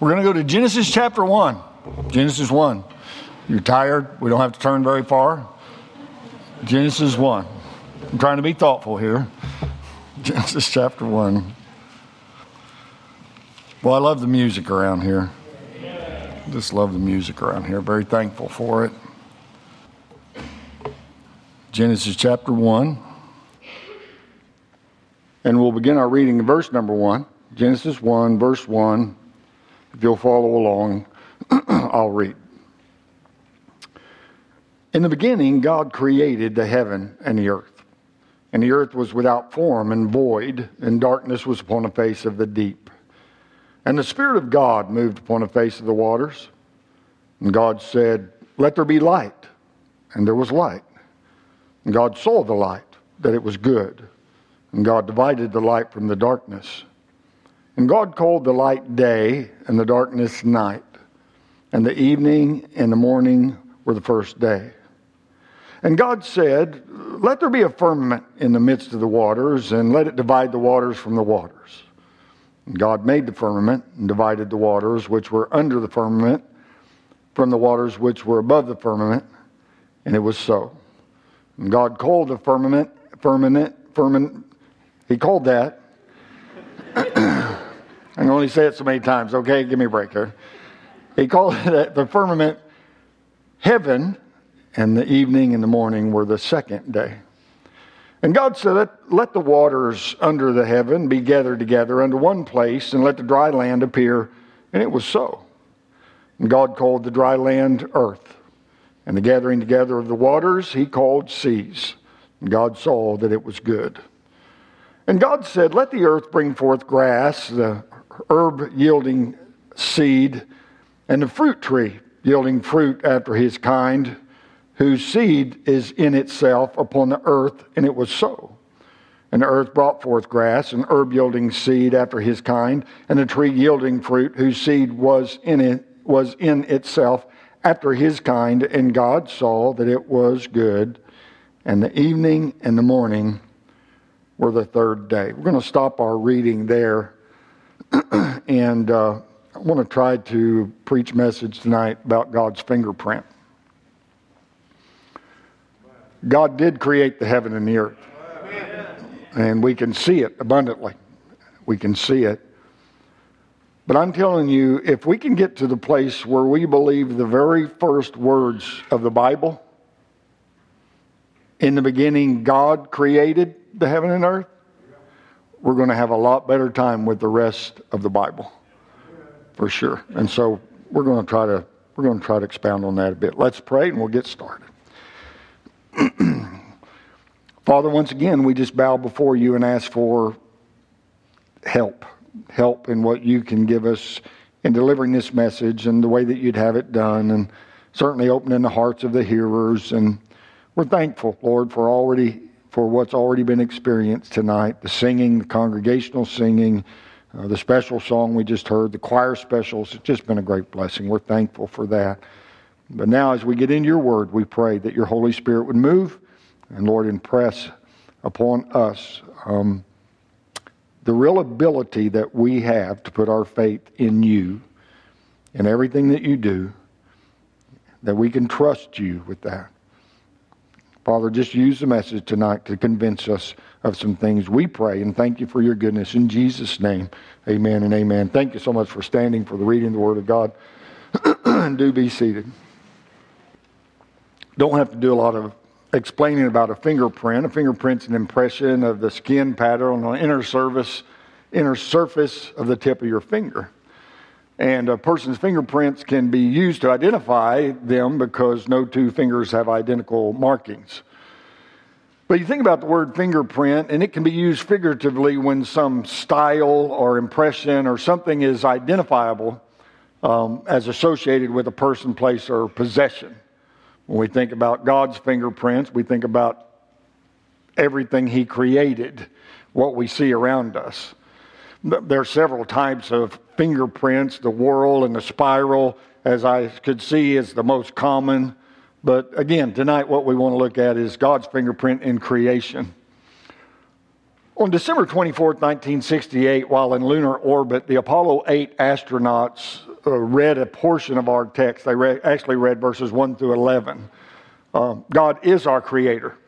We're going to go to Genesis chapter 1. Genesis 1. You're tired? We don't have to turn very far. Genesis 1. I'm trying to be thoughtful here. Genesis chapter 1. Well, I love the music around here. Just love the music around here. Very thankful for it. Genesis chapter 1. And we'll begin our reading in verse number 1. Genesis 1, verse 1. If you'll follow along, I'll read. In the beginning, God created the heaven and the earth. And the earth was without form and void, and darkness was upon the face of the deep. And the Spirit of God moved upon the face of the waters. And God said, Let there be light. And there was light. And God saw the light, that it was good. And God divided the light from the darkness. And God called the light day, and the darkness night. And the evening and the morning were the first day. And God said, Let there be a firmament in the midst of the waters, and let it divide the waters from the waters. And God made the firmament and divided the waters which were under the firmament from the waters which were above the firmament, and it was so. And God called the firmament, firmament, firmament, He called that. I can only say it so many times, okay? Give me a break here. He called it the firmament heaven, and the evening and the morning were the second day. And God said, let, let the waters under the heaven be gathered together unto one place, and let the dry land appear. And it was so. And God called the dry land earth. And the gathering together of the waters he called seas. And God saw that it was good. And God said, Let the earth bring forth grass, the herb yielding seed, and the fruit tree yielding fruit after his kind whose seed is in itself upon the earth, and it was so. And the earth brought forth grass, and herb yielding seed after his kind, and a tree yielding fruit, whose seed was in it was in itself after his kind, and God saw that it was good. And the evening and the morning were the third day. We're going to stop our reading there, and uh, I want to try to preach message tonight about God's fingerprint. God did create the heaven and the earth. And we can see it abundantly. We can see it. But I'm telling you, if we can get to the place where we believe the very first words of the Bible, in the beginning, God created the heaven and earth, we're going to have a lot better time with the rest of the Bible, for sure. And so we're going to try to we're going to try to expound on that a bit. Let's pray and we'll get started. Father, once again, we just bow before you and ask for help. Help in what you can give us in delivering this message and the way that you'd have it done, and certainly opening the hearts of the hearers. And we're thankful, Lord, for already for what's already been experienced tonight the singing, the congregational singing, uh, the special song we just heard, the choir specials. It's just been a great blessing. We're thankful for that. But now, as we get into your word, we pray that your Holy Spirit would move and, Lord, impress upon us um, the real ability that we have to put our faith in you and everything that you do, that we can trust you with that. Father, just use the message tonight to convince us of some things. We pray and thank you for your goodness. In Jesus' name, amen and amen. Thank you so much for standing for the reading of the Word of God. and do be seated. Don't have to do a lot of explaining about a fingerprint. A fingerprint's an impression of the skin pattern on the inner surface, inner surface of the tip of your finger. And a person's fingerprints can be used to identify them because no two fingers have identical markings. But you think about the word fingerprint, and it can be used figuratively when some style or impression or something is identifiable um, as associated with a person, place, or possession. When we think about God's fingerprints, we think about everything He created, what we see around us. There are several types of fingerprints. The whorl and the spiral, as I could see, is the most common. But again, tonight what we want to look at is God's fingerprint in creation. On December 24, 1968, while in lunar orbit, the Apollo 8 astronauts uh, read a portion of our text. They actually read verses 1 through 11. Uh, God is our creator.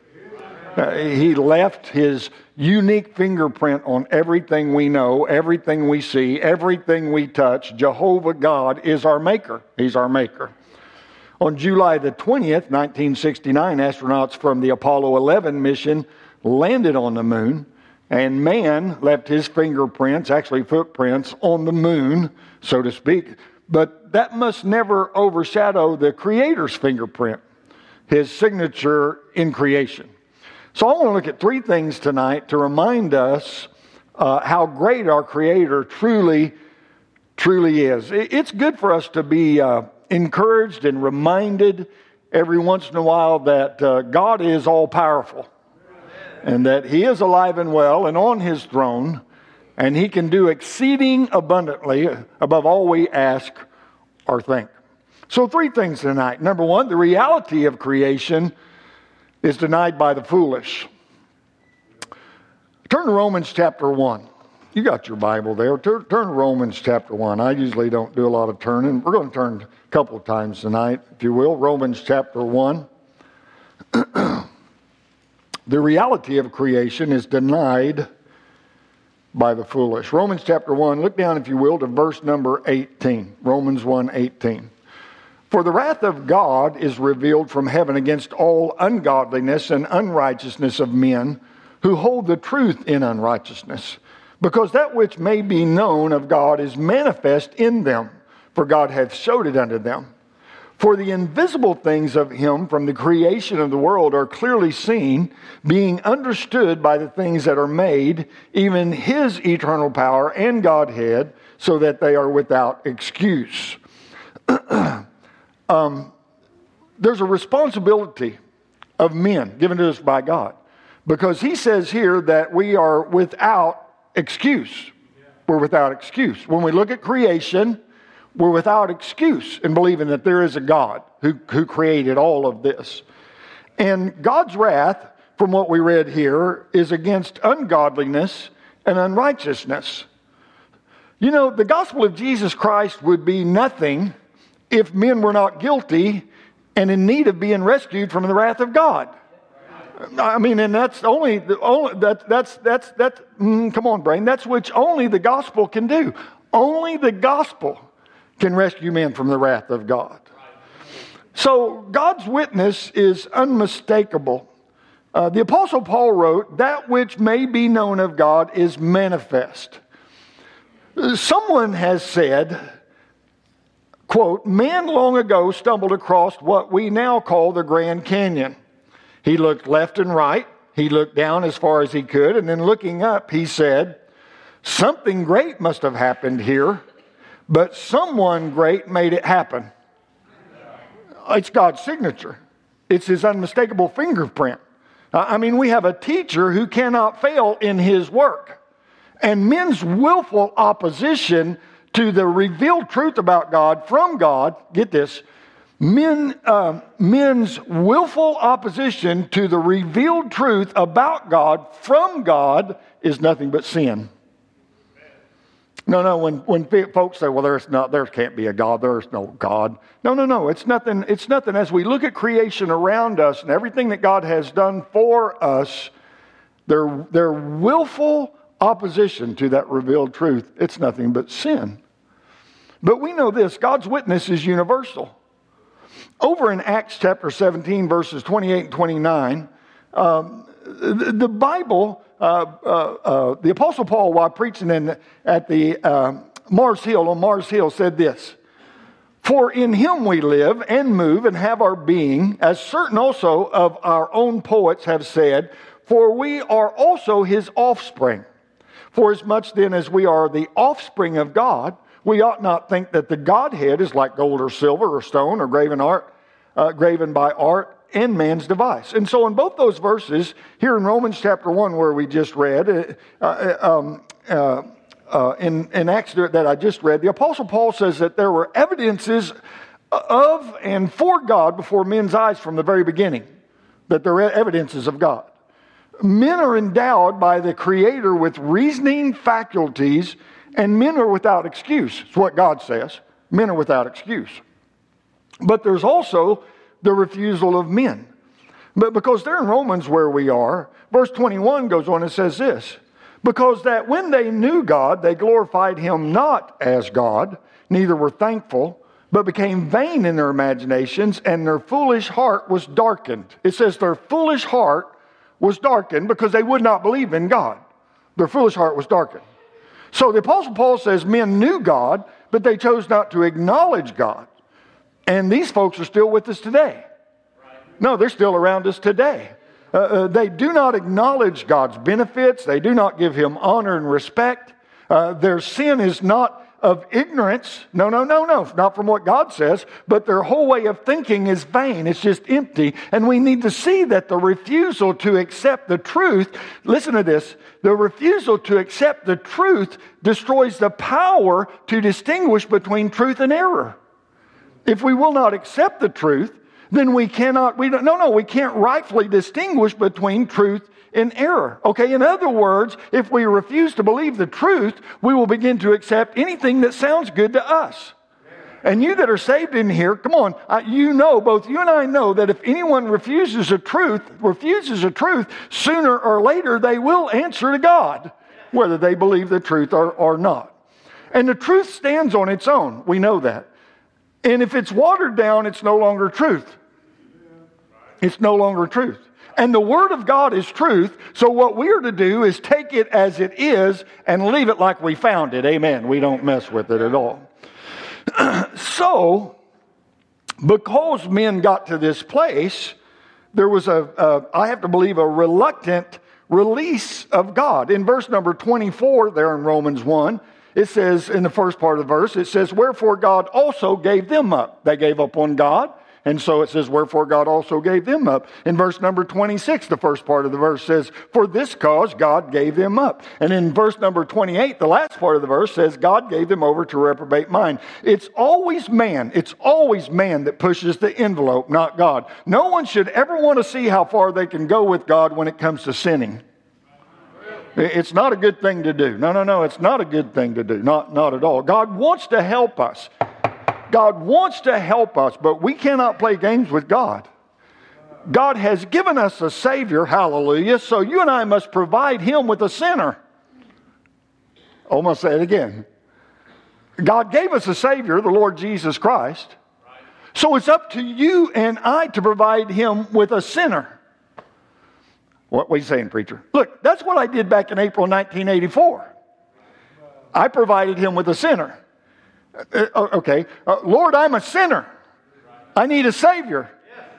Uh, he left his unique fingerprint on everything we know, everything we see, everything we touch. Jehovah God is our maker. He's our maker. On July the 20th, 1969, astronauts from the Apollo 11 mission landed on the moon, and man left his fingerprints, actually footprints, on the moon, so to speak. But that must never overshadow the Creator's fingerprint, his signature in creation. So I want to look at three things tonight to remind us uh, how great our Creator truly, truly is. It's good for us to be uh, encouraged and reminded every once in a while that uh, God is all powerful and that He is alive and well and on His throne, and He can do exceeding abundantly above all we ask or think. So, three things tonight. Number one, the reality of creation is denied by the foolish. Turn to Romans chapter 1. You got your Bible there. Turn, to Romans chapter 1. I usually don't do a lot of turning. We're going to turn a couple of times tonight, if you will. Romans chapter 1. the reality of creation is denied by the foolish. Romans chapter 1, look down, if you will, to verse number 18. Romans 1 18. For the wrath of God is revealed from heaven against all ungodliness and unrighteousness of men who hold the truth in unrighteousness, because that which may be known of God is manifest in them, for God hath showed it unto them. For the invisible things of him from the creation of the world are clearly seen, being understood by the things that are made, even his eternal power and Godhead, so that they are without excuse. um, there's a responsibility of men given to us by God. Because he says here that we are without excuse. We're without excuse. When we look at creation, we're without excuse in believing that there is a God who, who created all of this. And God's wrath, from what we read here, is against ungodliness and unrighteousness. You know, the gospel of Jesus Christ would be nothing if men were not guilty and in need of being rescued from the wrath of God. I mean, and that's only the only that that's that's that's mm, come on, brain. That's which only the gospel can do. Only the gospel can rescue men from the wrath of God. So God's witness is unmistakable. Uh, the Apostle Paul wrote, That which may be known of God is manifest. Someone has said, quote, man long ago stumbled across what we now call the Grand Canyon. He looked left and right. He looked down as far as he could. And then looking up, he said, Something great must have happened here, but someone great made it happen. It's God's signature, it's his unmistakable fingerprint. I mean, we have a teacher who cannot fail in his work. And men's willful opposition to the revealed truth about God from God, get this, men, uh, men's willful opposition to the revealed truth about God from God is nothing but sin. No, no, when, when folks say, well, there's not, there can't be a God, there's no God. No, no, no, it's nothing, it's nothing. As we look at creation around us and everything that God has done for us, their, their willful opposition to that revealed truth, it's nothing but sin. But we know this God's witness is universal. Over in Acts chapter 17, verses 28 and 29, um, the, the, Bible, uh, uh, uh, the Apostle Paul, while preaching in, at the uh, Mars Hill, on Mars Hill, said this For in him we live and move and have our being, as certain also of our own poets have said, for we are also his offspring. For as much then as we are the offspring of God, we ought not think that the Godhead is like gold or silver or stone or graven art, uh, graven by art and man's device. And so, in both those verses, here in Romans chapter 1, where we just read, uh, uh, um, uh, uh, in, in Acts that I just read, the Apostle Paul says that there were evidences of and for God before men's eyes from the very beginning, that there are evidences of God. Men are endowed by the Creator with reasoning faculties, and men are without excuse. It's what God says. Men are without excuse. But there's also the refusal of men. But because they're in Romans where we are, verse 21 goes on and says this because that when they knew God, they glorified him not as God, neither were thankful, but became vain in their imaginations, and their foolish heart was darkened. It says their foolish heart was darkened because they would not believe in God. Their foolish heart was darkened. So the Apostle Paul says men knew God, but they chose not to acknowledge God. And these folks are still with us today. No, they're still around us today. Uh, uh, they do not acknowledge God's benefits, they do not give Him honor and respect. Uh, their sin is not of ignorance. No, no, no, no, not from what God says, but their whole way of thinking is vain. It's just empty. And we need to see that the refusal to accept the truth, listen to this, the refusal to accept the truth destroys the power to distinguish between truth and error. If we will not accept the truth, then we cannot, we don't, no, no, we can't rightfully distinguish between truth and error. Okay, in other words, if we refuse to believe the truth, we will begin to accept anything that sounds good to us. And you that are saved in here, come on, you know, both you and I know that if anyone refuses a truth, refuses a truth, sooner or later they will answer to God, whether they believe the truth or, or not. And the truth stands on its own. We know that. And if it's watered down, it's no longer truth. It's no longer truth. And the Word of God is truth. So what we're to do is take it as it is and leave it like we found it. Amen. We don't mess with it at all. so, because men got to this place, there was a, a, I have to believe, a reluctant release of God. In verse number 24, there in Romans 1, it says in the first part of the verse, it says, Wherefore God also gave them up. They gave up on God. And so it says, Wherefore God also gave them up. In verse number 26, the first part of the verse says, For this cause God gave them up. And in verse number 28, the last part of the verse says, God gave them over to reprobate mind. It's always man, it's always man that pushes the envelope, not God. No one should ever want to see how far they can go with God when it comes to sinning. It's not a good thing to do. No, no, no, it's not a good thing to do. Not, not at all. God wants to help us. God wants to help us, but we cannot play games with God. God has given us a Savior, hallelujah, so you and I must provide Him with a sinner. Oh, I'm going to say it again. God gave us a Savior, the Lord Jesus Christ. So it's up to you and I to provide Him with a sinner. What, are you saying, preacher? Look, that's what I did back in April 1984. I provided him with a sinner. Uh, uh okay, uh, Lord, I'm a sinner. I need a Savior.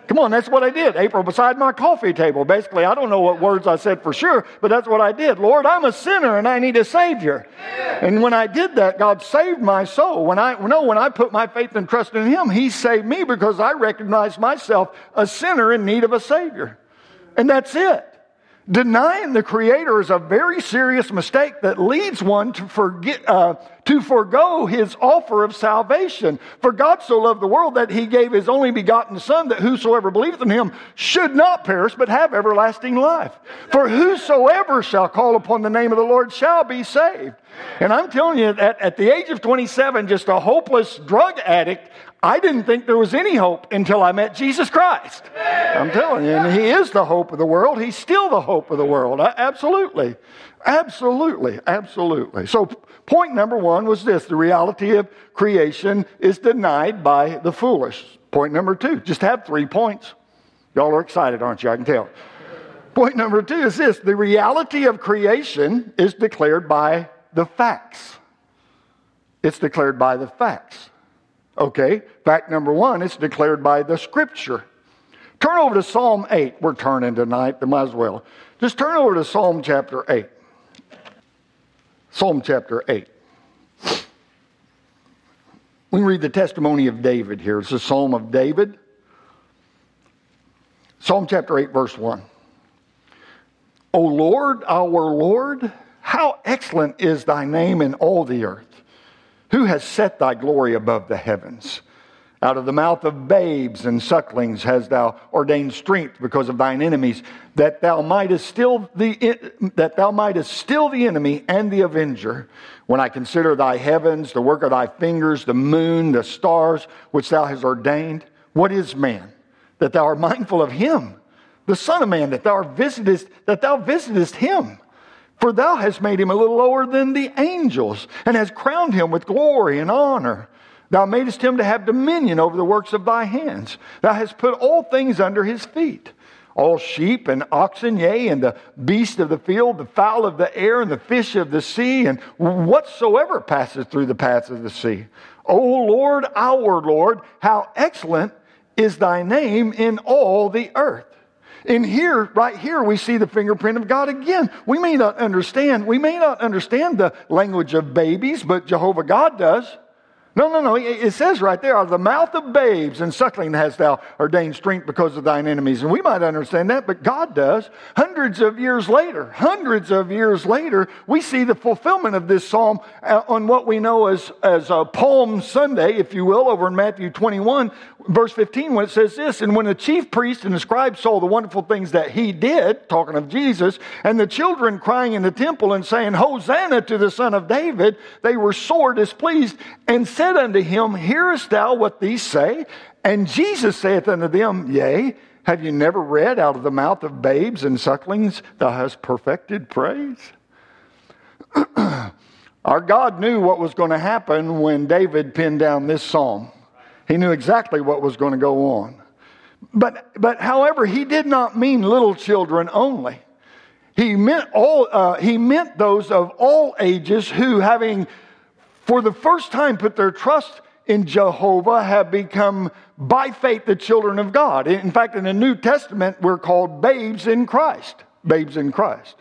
Come on, that's what I did. April beside my coffee table. Basically, I don't know what words I said for sure, but that's what I did. Lord, I'm a sinner and I need a Savior. And when I did that, God saved my soul. When I no, when I put my faith and trust in Him, He saved me because I recognized myself a sinner in need of a Savior. And that's it. Denying the Creator is a very serious mistake that leads one to forget, uh, to forego His offer of salvation. For God so loved the world that He gave His only begotten Son, that whosoever believeth in Him should not perish, but have everlasting life. For whosoever shall call upon the name of the Lord shall be saved. And I'm telling you, at, at the age of 27, just a hopeless drug addict, I didn't think there was any hope until I met Jesus Christ. I'm telling you, and He is the hope of the world. He's still the hope of the world. Absolutely. Absolutely. Absolutely. So, point number one was this the reality of creation is denied by the foolish. Point number two, just have three points. Y'all are excited, aren't you? I can tell. Point number two is this the reality of creation is declared by the facts. It's declared by the facts. Okay, fact number one, it's declared by the scripture. Turn over to Psalm 8. We're turning tonight, might as well. Just turn over to Psalm chapter 8. Psalm chapter 8. We read the testimony of David here. It's a psalm of David. Psalm chapter 8, verse 1. O Lord, our Lord, how excellent is thy name in all the earth. Who has set thy glory above the heavens? Out of the mouth of babes and sucklings hast thou ordained strength because of thine enemies, that thou mightest still the that thou mightest still the enemy and the avenger. When I consider thy heavens, the work of thy fingers, the moon, the stars, which thou hast ordained, what is man that thou art mindful of him? The Son of Man that thou visitest, that thou visitest him. For thou hast made him a little lower than the angels, and hast crowned him with glory and honor. Thou madest him to have dominion over the works of thy hands. Thou hast put all things under his feet. All sheep and oxen, yea, and the beast of the field, the fowl of the air, and the fish of the sea, and whatsoever passes through the paths of the sea. O Lord, our Lord, how excellent is thy name in all the earth. In here, right here, we see the fingerprint of God again. We may not understand, we may not understand the language of babies, but Jehovah God does. No, no, no. It says right there, out of the mouth of babes and suckling hast thou ordained strength because of thine enemies. And we might understand that, but God does. Hundreds of years later, hundreds of years later, we see the fulfillment of this psalm uh, on what we know as, as a Palm Sunday, if you will, over in Matthew 21, verse 15, when it says this, And when the chief priest and the scribes saw the wonderful things that he did, talking of Jesus, and the children crying in the temple and saying, Hosanna to the Son of David, they were sore displeased and said, said unto him, Hearest thou what these say? And Jesus saith unto them, Yea, have you never read out of the mouth of babes and sucklings, thou hast perfected praise? Our God knew what was going to happen when David penned down this psalm. He knew exactly what was going to go on. But, but however, he did not mean little children only. He meant all, uh, he meant those of all ages who, having for the first time put their trust in Jehovah have become by faith the children of God. In fact, in the New Testament, we're called babes in Christ. Babes in Christ.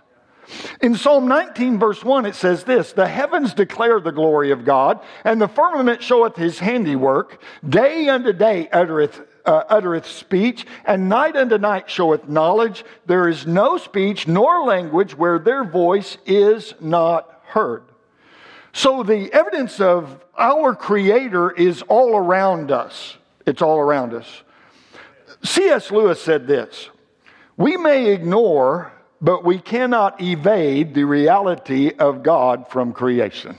In Psalm 19, verse 1, it says this The heavens declare the glory of God, and the firmament showeth his handiwork. Day unto day uttereth, uh, uttereth speech, and night unto night showeth knowledge. There is no speech nor language where their voice is not heard. So the evidence of our Creator is all around us. It's all around us. C.S. Lewis said this We may ignore, but we cannot evade the reality of God from creation.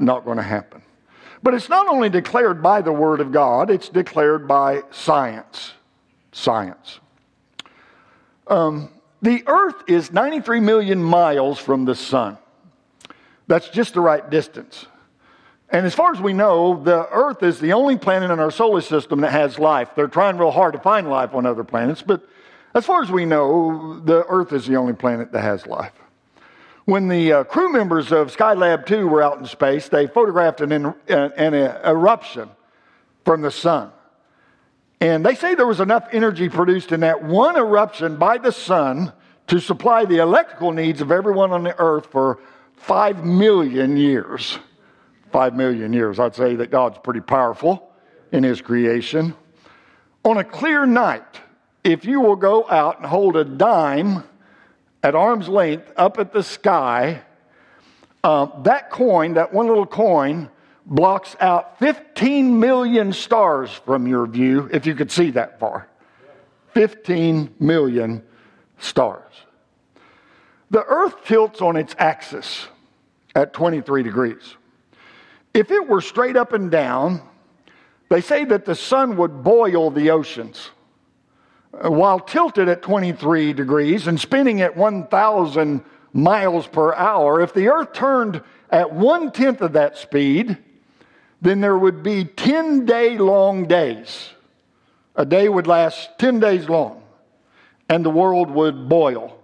Not going to happen. But it's not only declared by the Word of God, it's declared by science. Science. Um, the earth is 93 million miles from the sun. That's just the right distance. And as far as we know, the Earth is the only planet in our solar system that has life. They're trying real hard to find life on other planets, but as far as we know, the Earth is the only planet that has life. When the uh, crew members of Skylab 2 were out in space, they photographed an, an, an eruption from the sun. And they say there was enough energy produced in that one eruption by the sun to supply the electrical needs of everyone on the Earth for five million years. Five million years. I'd say that God's pretty powerful in His creation. On a clear night, if you will go out and hold a dime at arm's length up at the sky, uh, that coin, that one little coin, blocks out 15 million stars from your view if you could see that far. 15 million stars. The earth tilts on its axis at 23 degrees. If it were straight up and down, they say that the sun would boil the oceans. Uh, while tilted at 23 degrees and spinning at 1,000 miles per hour, if the earth turned at one tenth of that speed, then there would be 10 day long days. A day would last 10 days long, and the world would boil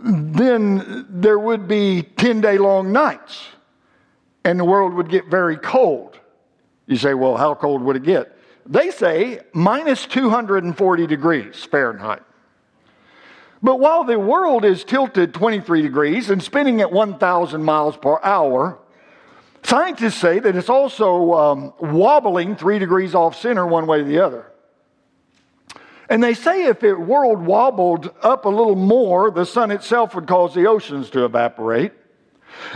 then there would be 10 day long nights and the world would get very cold. You say, well, how cold would it get? They say minus 240 degrees Fahrenheit. But while the world is tilted 23 degrees and spinning at 1,000 miles per hour, scientists say that it's also um, wobbling three degrees off center one way or the other. And they say if the world wobbled up a little more, the sun itself would cause the oceans to evaporate.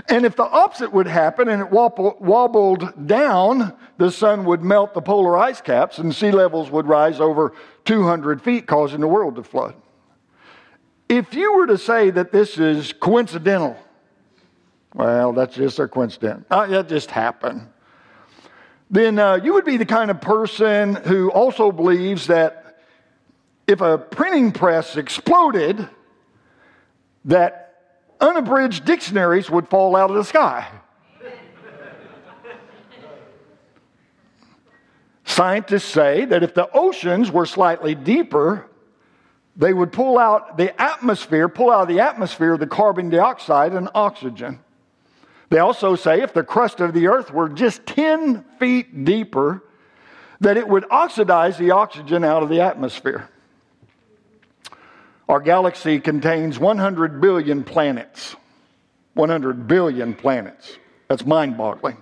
And if the opposite would happen and it wobbled down, the sun would melt the polar ice caps and sea levels would rise over 200 feet, causing the world to flood. If you were to say that this is coincidental, well, that's just a coincidence. Uh, that just happened. Then uh, you would be the kind of person who also believes that if a printing press exploded, that unabridged dictionaries would fall out of the sky. Scientists say that if the oceans were slightly deeper, they would pull out the atmosphere, pull out of the atmosphere the carbon dioxide and oxygen. They also say if the crust of the earth were just 10 feet deeper, that it would oxidize the oxygen out of the atmosphere. Our galaxy contains 100 billion planets. 100 billion planets. That's mind boggling.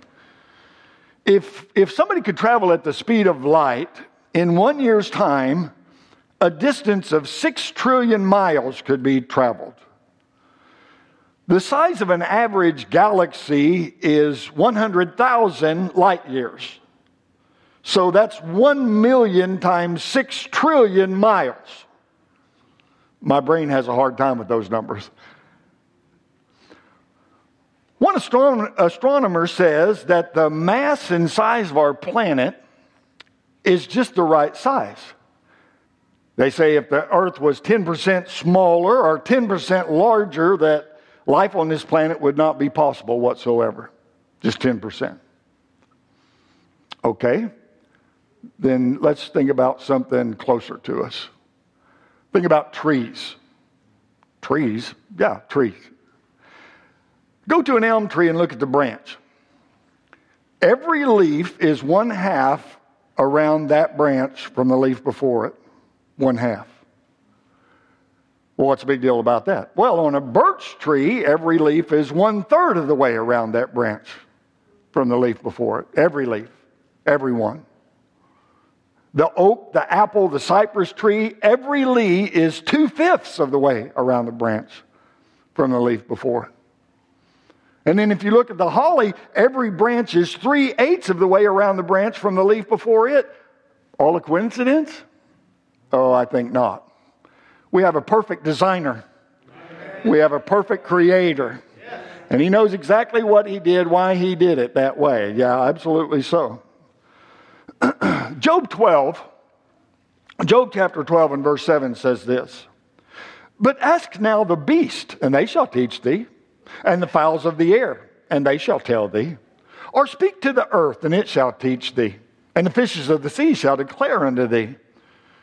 If, if somebody could travel at the speed of light, in one year's time, a distance of 6 trillion miles could be traveled. The size of an average galaxy is 100,000 light years. So that's 1 million times 6 trillion miles. My brain has a hard time with those numbers. One astron- astronomer says that the mass and size of our planet is just the right size. They say if the Earth was 10% smaller or 10% larger, that life on this planet would not be possible whatsoever. Just 10%. Okay, then let's think about something closer to us. Think about trees. Trees, yeah, trees. Go to an elm tree and look at the branch. Every leaf is one half around that branch from the leaf before it. One half. Well, what's the big deal about that? Well, on a birch tree, every leaf is one third of the way around that branch from the leaf before it. Every leaf, every one the oak, the apple, the cypress tree, every leaf is two fifths of the way around the branch from the leaf before. And then if you look at the holly, every branch is three eighths of the way around the branch from the leaf before it. All a coincidence? Oh, I think not. We have a perfect designer. We have a perfect creator. And he knows exactly what he did, why he did it that way. Yeah, absolutely so. Job 12, Job chapter 12 and verse 7 says this But ask now the beast, and they shall teach thee, and the fowls of the air, and they shall tell thee. Or speak to the earth, and it shall teach thee, and the fishes of the sea shall declare unto thee.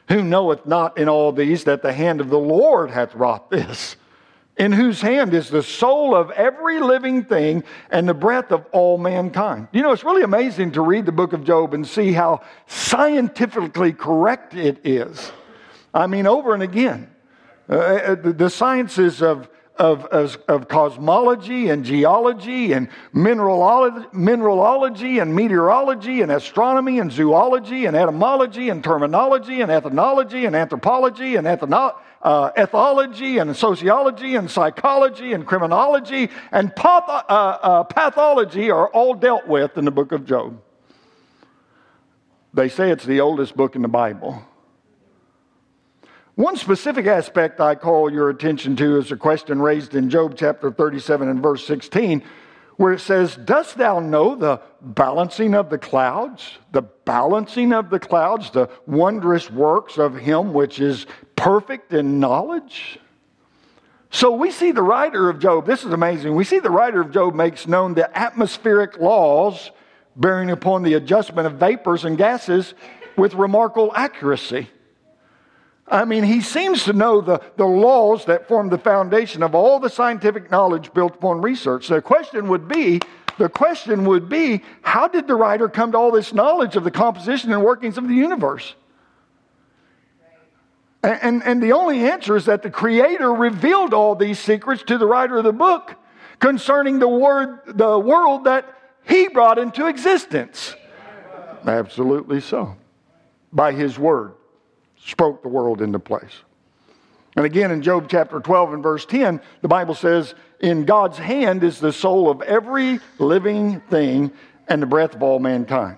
Who knoweth not in all these that the hand of the Lord hath wrought this? In whose hand is the soul of every living thing and the breath of all mankind. You know, it's really amazing to read the book of Job and see how scientifically correct it is. I mean, over and again. Uh, uh the sciences of, of, of, of, cosmology and geology and mineralogy, mineralogy and meteorology and astronomy and zoology and etymology and terminology and ethnology and anthropology and ethnology uh, ethology and sociology and psychology and criminology and path- uh, uh, pathology are all dealt with in the book of Job. They say it's the oldest book in the Bible. One specific aspect I call your attention to is a question raised in Job chapter 37 and verse 16 where it says, Dost thou know the balancing of the clouds? The balancing of the clouds, the wondrous works of him which is perfect in knowledge? So we see the writer of Job, this is amazing. We see the writer of Job makes known the atmospheric laws bearing upon the adjustment of vapors and gases with remarkable accuracy. I mean, he seems to know the, the laws that form the foundation of all the scientific knowledge built upon research. The question would be, the question would be, how did the writer come to all this knowledge of the composition and workings of the universe? And, and, the only answer is that the Creator revealed all these secrets to the writer of the book concerning the, word, the world that he brought into existence. Absolutely so. By his word spoke the world into place. And again, in Job chapter 12 and verse 10, the Bible says, In God's hand is the soul of every living thing and the breath of all mankind.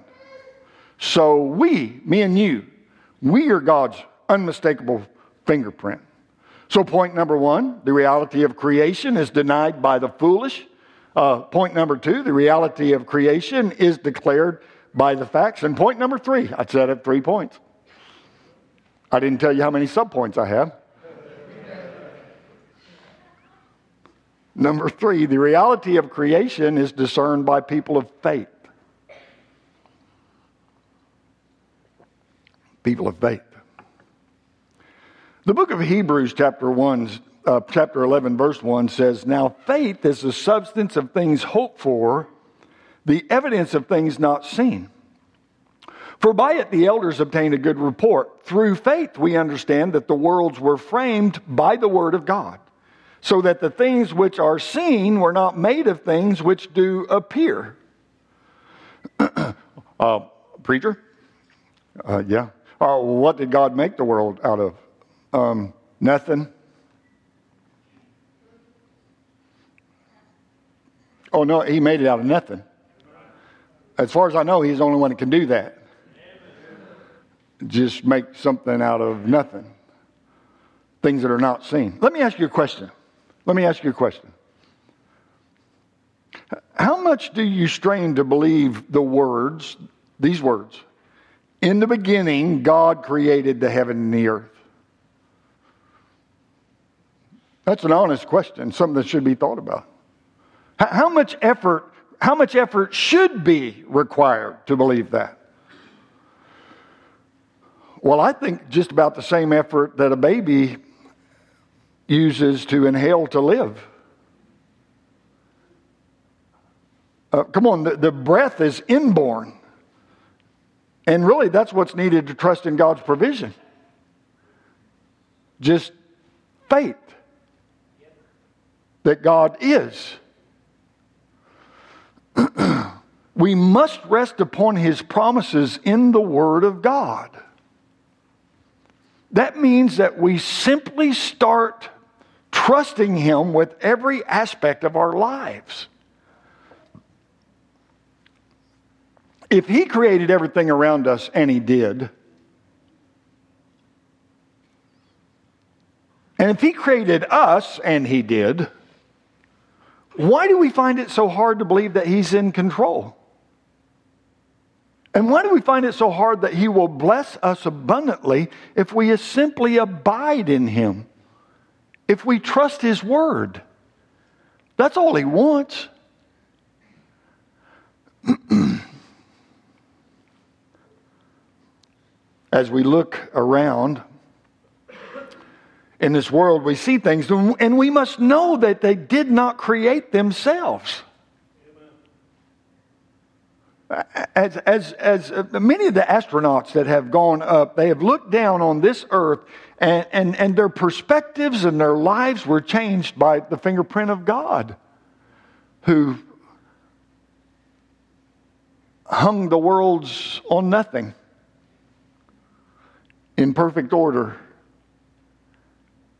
So we, me and you, we are God's unmistakable fingerprint. So, point number one, the reality of creation is denied by the foolish. Uh, point number two, the reality of creation is declared by the facts. And point number three, I said it three points. I didn't tell you how many subpoints I have. Number three, the reality of creation is discerned by people of faith. People of faith. The book of Hebrews, chapter 1, uh, chapter 11, verse 1 says, Now faith is the substance of things hoped for, the evidence of things not seen. For by it the elders obtained a good report. Through faith we understand that the worlds were framed by the word of God so that the things which are seen were not made of things which do appear. uh, preacher? Uh, yeah. Uh, what did God make the world out of? Um, nothing. Oh, no, he made it out of nothing. As far as I know, he's the only one that can do that. Just make something out of nothing. Things that are not seen. Let me ask you a question. Let me ask you a question. How much do you strain to believe the words, these words? In the beginning, God created the heaven and the earth. That's an honest question, something that should be thought about. How much effort, how much effort should be required to believe that? Well, I think just about the same effort that a baby uses to inhale to live. Uh, come on, the, the breath is inborn. And really, that's what's needed to trust in God's provision. Just faith that God is. we must rest upon His promises in the Word of God. That means that we simply start trusting Him with every aspect of our lives. If He created everything around us, and He did, and if He created us, and He did, why do we find it so hard to believe that He's in control? And why do we find it so hard that He will bless us abundantly if we simply abide in Him? if we trust His Word. That's all He wants. As we look around in this world, we see things, and we must know that they did not create themselves. As, as, as many of the astronauts that have gone up, they have looked down on this earth and, and, and their perspectives and their lives were changed by the fingerprint of God, who hung the worlds on nothing in perfect order.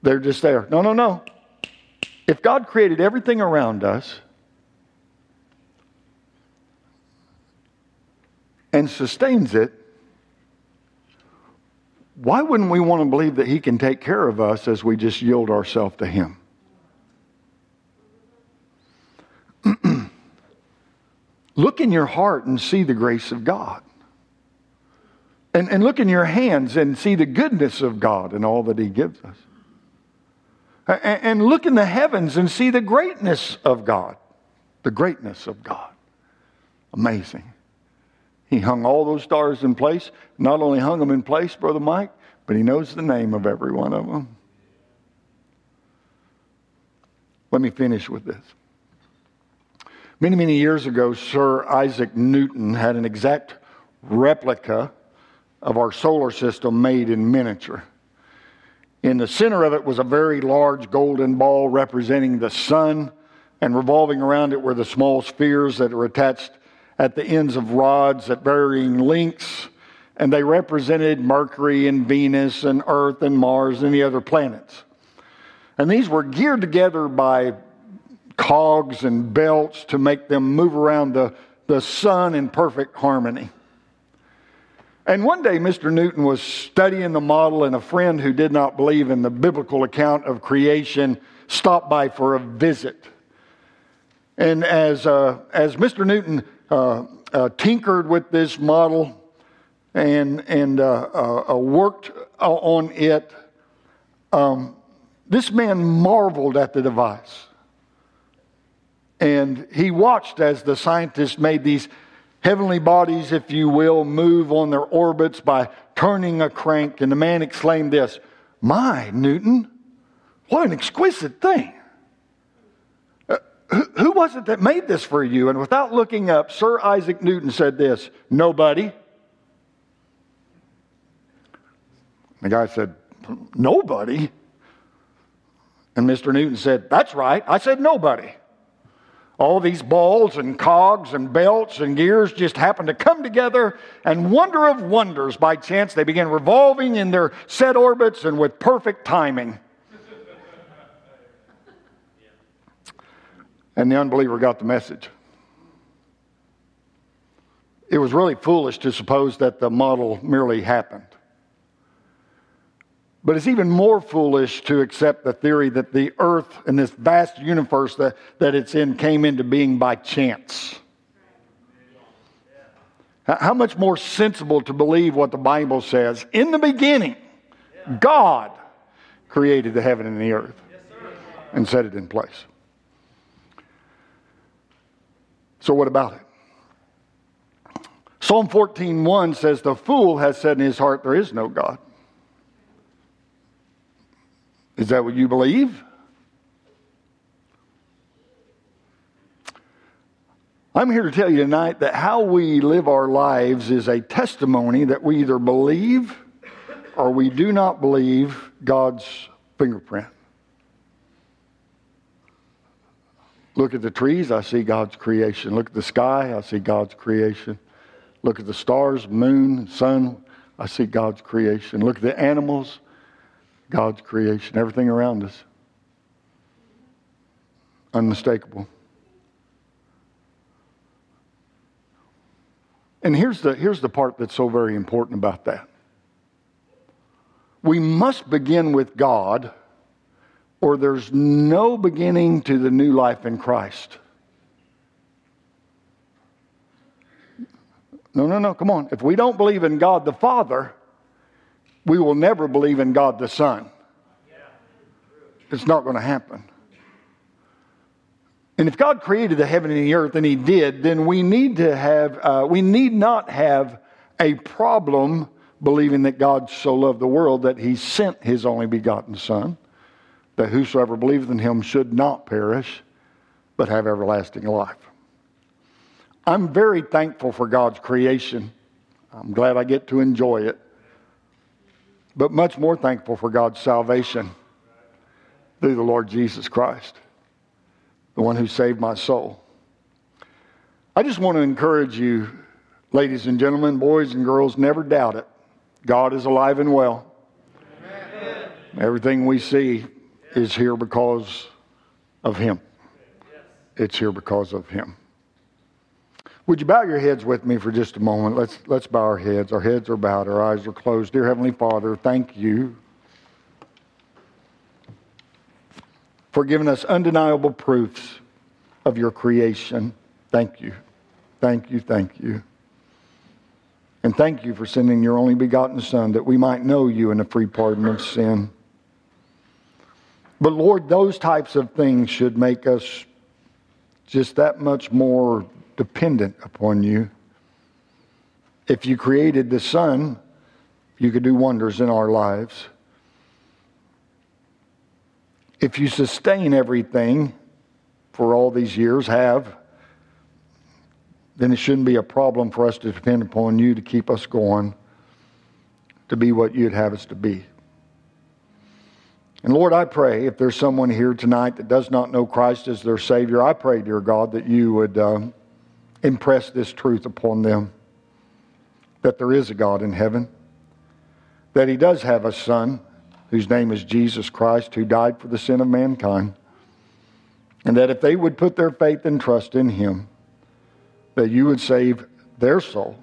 They're just there. No, no, no. If God created everything around us and sustains it, why wouldn't we want to believe that He can take care of us as we just yield ourselves to Him? look in your heart and see the grace of God. And, and look in your hands and see the goodness of God and all that He gives us. And, look in the heavens and see the greatness of God. The greatness of God. Amazing. He hung all those stars in place. Not only hung them in place, Brother Mike, but he knows the name of every one of them. Let me finish with this. Many, many years ago, Sir Isaac Newton had an exact replica of our solar system made in miniature. In the center of it was a very large golden ball representing the sun, and revolving around it were the small spheres that are attached at the ends of rods at varying lengths, and they represented Mercury and Venus and Earth and Mars and the other planets. And these were geared together by cogs and belts to make them move around the, the sun in perfect harmony. And one day, Mr. Newton was studying the model, and a friend who did not believe in the biblical account of creation stopped by for a visit. And as, uh, as Mr. Newton uh, uh, tinkered with this model and, and uh, uh, uh, worked on it, um, this man marveled at the device. And he watched as the scientists made these heavenly bodies, if you will, move on their orbits by turning a crank. And the man exclaimed this My, Newton, what an exquisite thing. Uh, who, who was it that made this for you? And without looking up, Sir Isaac Newton said this Nobody. The guy said, Nobody? And Mr. Newton said, That's right. I said, Nobody. All these balls and cogs and belts and gears just happened to come together, and wonder of wonders, by chance, they began revolving in their set orbits and with perfect timing. And the unbeliever got the message. It was really foolish to suppose that the model merely happened. But it's even more foolish to accept the theory that the earth and this vast universe that, that it's in came into being by chance. How much more sensible to believe what the Bible says? In the beginning, God created the heaven and the earth and set it in place. So, what about it? Psalm 14:1 says, The fool has said in his heart, There is no God. Is that what you believe? I'm here to tell you tonight that how we live our lives is a testimony that we either believe or we do not believe God's fingerprint. Look at the trees, I see God's creation. Look at the sky, I see God's creation. Look at the stars, moon, sun, I see God's creation. Look at the animals, God's creation, everything around us. Unmistakable. And here's the, here's the part that's so very important about that. We must begin with God, or there's no beginning to the new life in Christ. No, no, no, come on. If we don't believe in God the Father, we will never believe in God the Son. It's not going to happen. And if God created the heaven and the earth, and He did, then we need to have, uh, we need not have a problem believing that God so loved the world that He sent His only begotten Son, that whosoever believeth in Him should not perish, but have everlasting life. I'm very thankful for God's creation. I'm glad I get to enjoy it but much more thankful for God's salvation through the Lord Jesus Christ, the one who saved my soul. I just want to encourage you, ladies and gentlemen, boys and girls, never doubt it. God is alive and well. Amen. Everything we see is here because of Him. It's here because of Him. Would you bow your heads with me for just a moment? Let's, let's bow our heads. Our heads are bowed, our eyes are closed. Dear Heavenly Father, thank you for giving us undeniable proofs of your creation. Thank you. Thank you. Thank you. And thank you for sending your only begotten Son that we might know you in the free pardon of sin. But Lord, those types of things should make us just that much more dependent upon you. If you created the sun, you could do wonders in our lives. If you sustain everything for all these years, have, then it shouldn't be a problem for us to depend upon you to keep us going to be what you'd have us to be. And Lord, I pray if there's someone here tonight that does not know Christ as their Savior, I pray, dear God, that you would. Uh, impress this truth upon them that there is a God in heaven, that He does have a Son whose name is Jesus Christ, who died for the sin of mankind. And that if they would put their faith and trust in him, that you would save their soul,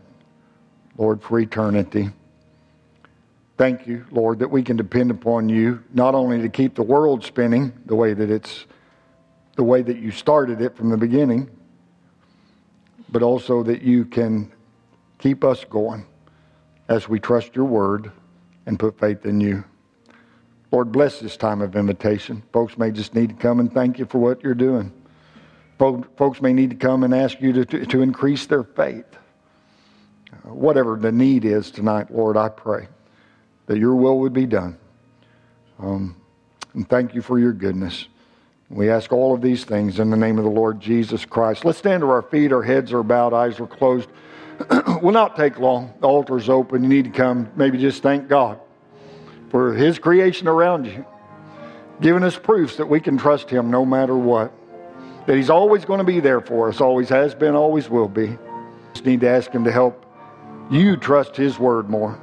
Lord, for eternity. Thank you, Lord, that we can depend upon you not only to keep the world spinning the way that it's the way that you started it from the beginning, but also that you can keep us going as we trust your word and put faith in you. Lord, bless this time of invitation. Folks may just need to come and thank you for what you're doing. Folks may need to come and ask you to, to, to increase their faith. Whatever the need is tonight, Lord, I pray that your will would be done. Um, and thank you for your goodness. We ask all of these things in the name of the Lord Jesus Christ. Let's stand to our feet. Our heads are bowed, eyes are closed. will not take long. The altar's open. You need to come. Maybe just thank God for His creation around you, giving us proofs that we can trust Him no matter what. That He's always going to be there for us, always has been, always will be. Just need to ask Him to help you trust His word more.